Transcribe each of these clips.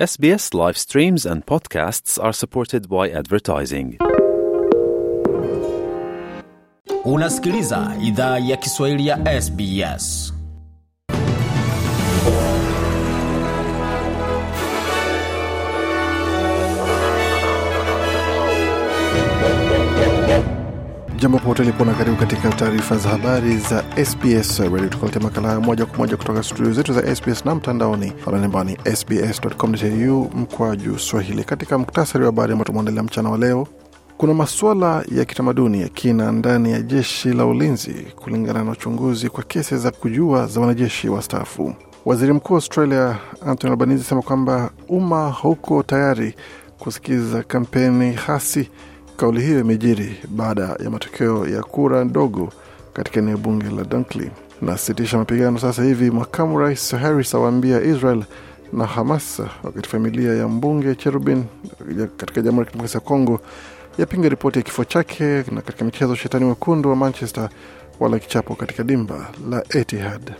SBS live streams and podcasts are supported by advertising. Unasikiliza idhaa ya Kiswahili ya SBS. Jambo popote lipo na karibu katika taarifa za habari za SBS Radio, tukuletea makala moja kwa moja kutoka studio zetu za SBS na mtandaoni ananembani sbs.com.au mkwa juu Swahili. Katika muktasari wa habari ambao tumeandalia mchana wa leo, kuna masuala ya kitamaduni ya kina ndani ya jeshi la ulinzi kulingana na uchunguzi kwa kesi za kujua za wanajeshi wastaafu. Waziri mkuu wa Australia Anthony Albanese asema kwamba umma hauko tayari kusikiza kampeni hasi Kauli hiyo imejiri baada ya matokeo ya kura ndogo katika eneo bunge la Dunkley na sitisha mapigano sasa hivi. Makamu rais Harris awaambia Israel na Hamas, wakati familia ya mbunge Cherubin katika Jamhuri ya Kidemokrasia ya Kongo yapinga ripoti ya kifo chake. Na katika michezo, shetani wekundu wa Manchester wala kichapo katika dimba la Etihad.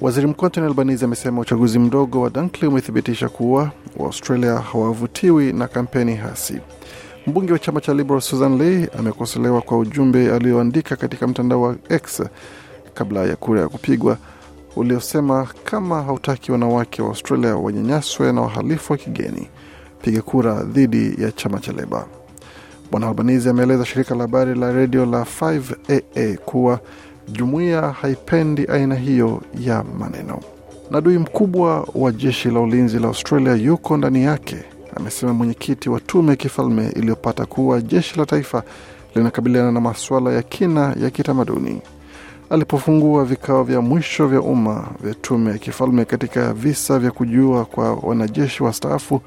Waziri Mkuu Anthony Albanese amesema uchaguzi mdogo wa Dunkley umethibitisha kuwa Waaustralia hawavutiwi na kampeni hasi. Mbunge wa chama cha Liberal Susan Lee amekosolewa kwa ujumbe alioandika katika mtandao wa X kabla ya kura ya kupigwa uliosema, kama hautaki wanawake wa Australia wanyanyaswe na wahalifu wa kigeni, piga kura dhidi ya chama cha Leba. Bwana Albanese ameeleza shirika la habari la redio la 5AA kuwa jumuiya haipendi aina hiyo ya maneno, na adui mkubwa wa jeshi la ulinzi la Australia yuko ndani yake amesema mwenyekiti wa tume ya kifalme iliyopata kuwa jeshi la taifa linakabiliana na masuala ya kina ya kitamaduni. Alipofungua vikao vya mwisho vya umma vya tume ya kifalme katika visa vya kujua kwa wanajeshi wastaafu,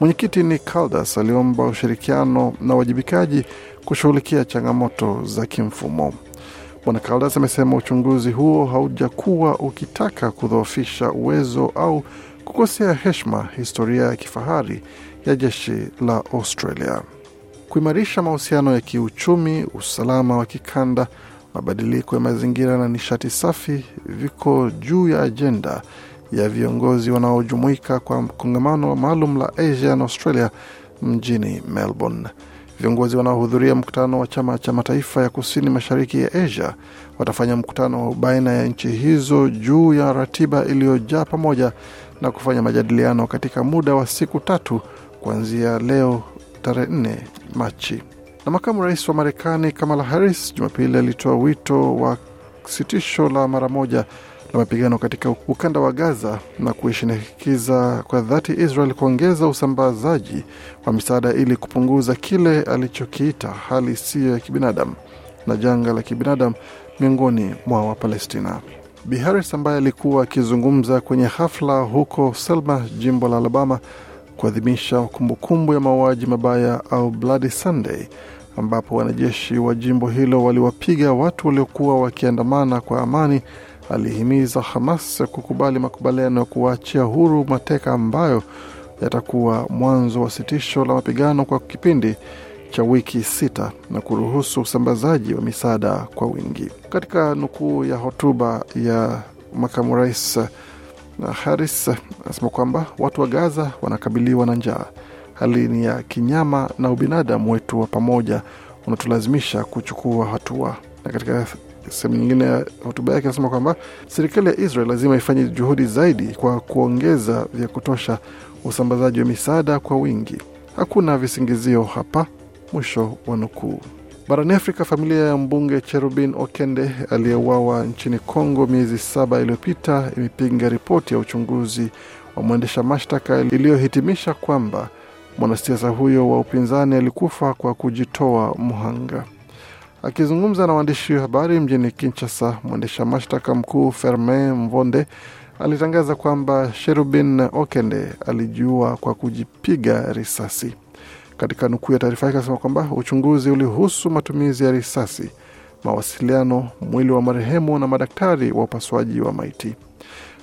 mwenyekiti Nick Caldas aliomba ushirikiano na uwajibikaji kushughulikia changamoto za kimfumo. Bwana Caldas amesema uchunguzi huo haujakuwa ukitaka kudhoofisha uwezo au kukosea heshima historia ya kifahari ya jeshi la Australia. Kuimarisha mahusiano ya kiuchumi, usalama wa kikanda, mabadiliko ya mazingira na nishati safi viko juu ya ajenda ya viongozi wanaojumuika kwa kongamano maalum la Asia na Australia mjini Melbourne. Viongozi wanaohudhuria mkutano wa chama cha mataifa ya kusini mashariki ya Asia watafanya mkutano baina ya nchi hizo juu ya ratiba iliyojaa pamoja na kufanya majadiliano katika muda wa siku tatu kuanzia leo tarehe 4 Machi. Na makamu rais wa Marekani Kamala Harris Jumapili alitoa wito wa sitisho la mara moja la mapigano katika ukanda wa Gaza na kuishinikiza kwa dhati Israel kuongeza usambazaji wa misaada ili kupunguza kile alichokiita hali isiyo ya kibinadamu na janga la kibinadamu miongoni mwa Wapalestina. Bi Harris ambaye alikuwa akizungumza kwenye hafla huko Selma, jimbo la Alabama, kuadhimisha kumbukumbu ya mauaji mabaya au Bloody Sunday, ambapo wanajeshi wa jimbo hilo waliwapiga watu waliokuwa wakiandamana kwa amani, alihimiza Hamas kukubali makubaliano ya kuwaachia huru mateka ambayo yatakuwa mwanzo wa sitisho la mapigano kwa kipindi cha wiki sita na kuruhusu usambazaji wa misaada kwa wingi. Katika nukuu ya hotuba ya makamu rais Harris anasema kwamba watu wa Gaza wanakabiliwa na njaa. Hali ni ya kinyama na ubinadamu wetu wa pamoja unatulazimisha kuchukua hatua. Na katika sehemu nyingine ya hotuba yake anasema kwamba serikali ya Israel lazima ifanye juhudi zaidi kwa kuongeza vya kutosha usambazaji wa misaada kwa wingi. Hakuna visingizio hapa. Mwisho wa nukuu. Barani Afrika, familia ya mbunge Cherubin Okende aliyeuawa nchini Kongo miezi saba iliyopita imepinga ripoti ya uchunguzi wa mwendesha mashtaka iliyohitimisha kwamba mwanasiasa huyo wa upinzani alikufa kwa kujitoa mhanga. Akizungumza na waandishi wa habari mjini Kinshasa, mwendesha mashtaka mkuu Fermin Mvonde alitangaza kwamba Cherubin Okende alijiua kwa kujipiga risasi. Katika nukuu ya taarifa yake anasema kwamba uchunguzi ulihusu matumizi ya risasi, mawasiliano, mwili wa marehemu na madaktari wa upasuaji wa maiti.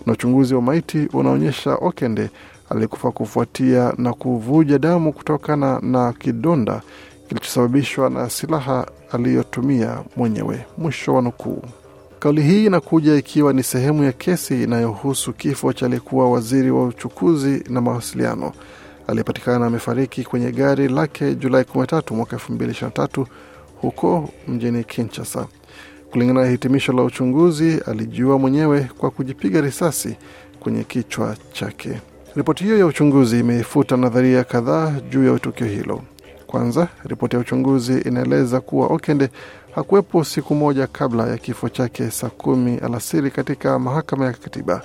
Na uchunguzi wa maiti unaonyesha Okende alikufa kufuatia na kuvuja damu kutokana na kidonda kilichosababishwa na silaha aliyotumia mwenyewe. Mwisho wa nukuu. Kauli hii inakuja ikiwa ni sehemu ya kesi inayohusu kifo cha aliyekuwa waziri wa uchukuzi na mawasiliano aliyepatikana amefariki kwenye gari lake Julai 13 mwaka 2023 huko mjini Kinshasa. Kulingana na hitimisho la uchunguzi, alijiua mwenyewe kwa kujipiga risasi kwenye kichwa chake. Ripoti hiyo ya uchunguzi imeifuta nadharia kadhaa juu ya tukio hilo. Kwanza, ripoti ya uchunguzi inaeleza kuwa Okende hakuwepo siku moja kabla ya kifo chake saa kumi alasiri katika mahakama ya katiba.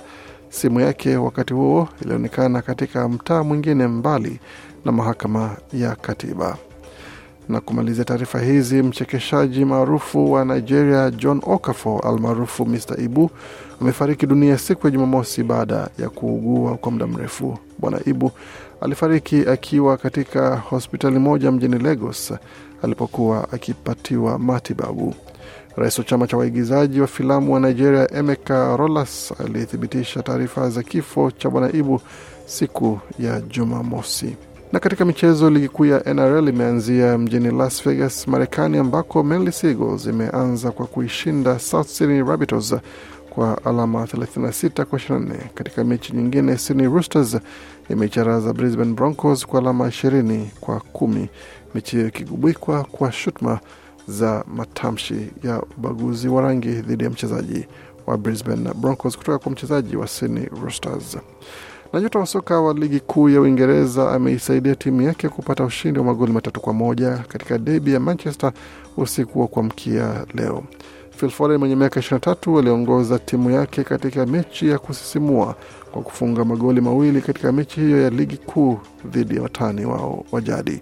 Simu yake wakati huo ilionekana katika mtaa mwingine mbali na mahakama ya katiba. Na kumalizia taarifa hizi, mchekeshaji maarufu wa Nigeria John Okafor almaarufu Mr Ibu amefariki dunia siku ya Jumamosi baada ya kuugua kwa muda mrefu. Bwana Ibu alifariki akiwa katika hospitali moja mjini Lagos alipokuwa akipatiwa matibabu. Rais wa chama cha waigizaji wa filamu wa Nigeria Emeka Rollas alithibitisha taarifa za kifo cha bwana Ibu siku ya Jumamosi. Na katika michezo, ligi kuu ya NRL imeanzia mjini Las Vegas, Marekani, ambako Manly Seagulls imeanza kwa kuishinda South Sydney Rabbitohs kwa alama 36 kwa 24. Katika mechi nyingine, Sydney Roosters imeicharaza Brisbane Broncos kwa alama 20 kwa kumi, mechi hiyo ikigubikwa kwa shutuma za matamshi ya ubaguzi wa rangi dhidi ya mchezaji wa Brisbane Broncos kutoka kwa mchezaji wa Sydney Roosters. Na nyota wa soka wa ligi kuu ya Uingereza ameisaidia timu yake kupata ushindi wa magoli matatu kwa moja katika debi ya Manchester usiku wa kuamkia leo. Phil Foden mwenye miaka 23 aliongoza timu yake katika mechi ya kusisimua kwa kufunga magoli mawili katika mechi hiyo ya ligi kuu dhidi ya watani wao wa jadi.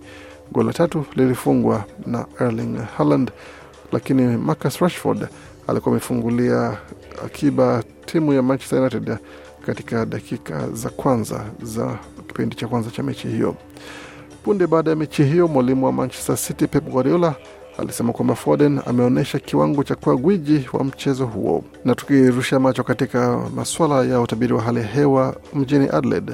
Goli la tatu lilifungwa na Erling Haaland, lakini Marcus Rashford alikuwa amefungulia akiba timu ya Manchester United katika dakika za kwanza za kipindi cha kwanza cha mechi hiyo. Punde baada ya mechi hiyo, mwalimu wa Manchester City Pep Guardiola alisema kwamba Foden ameonyesha kiwango cha kuwa gwiji wa mchezo huo. Na tukirusha macho katika masuala ya utabiri wa hali ya hewa mjini Adelaide,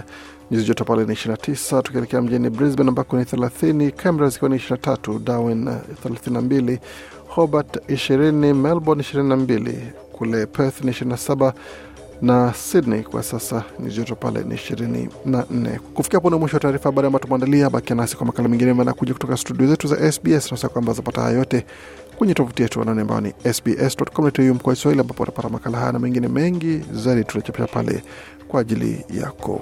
nyuzi joto pale ni 29, tukielekea mjini Brisbane ambako ni 30, Canberra zikiwa ni 23, Darwin 32, Hobart 20, Melbourne 22, kule Perth ni 27 na Sydney kwa sasa ni joto pale ni ishirini na nne. Kufikia hapo ni mwisho wa taarifa habari ambayo tumeandalia. Bakia nasi kwa makala mengine manakuja kutoka studio zetu za SBS nasa kwamba zapata haya yote kwenye tovuti yetu anani ambao ni sbs.com.au mkoa Kiswahili, ambapo utapata makala haya na mengine mengi zaidi tuliochapisha pale kwa ajili yako.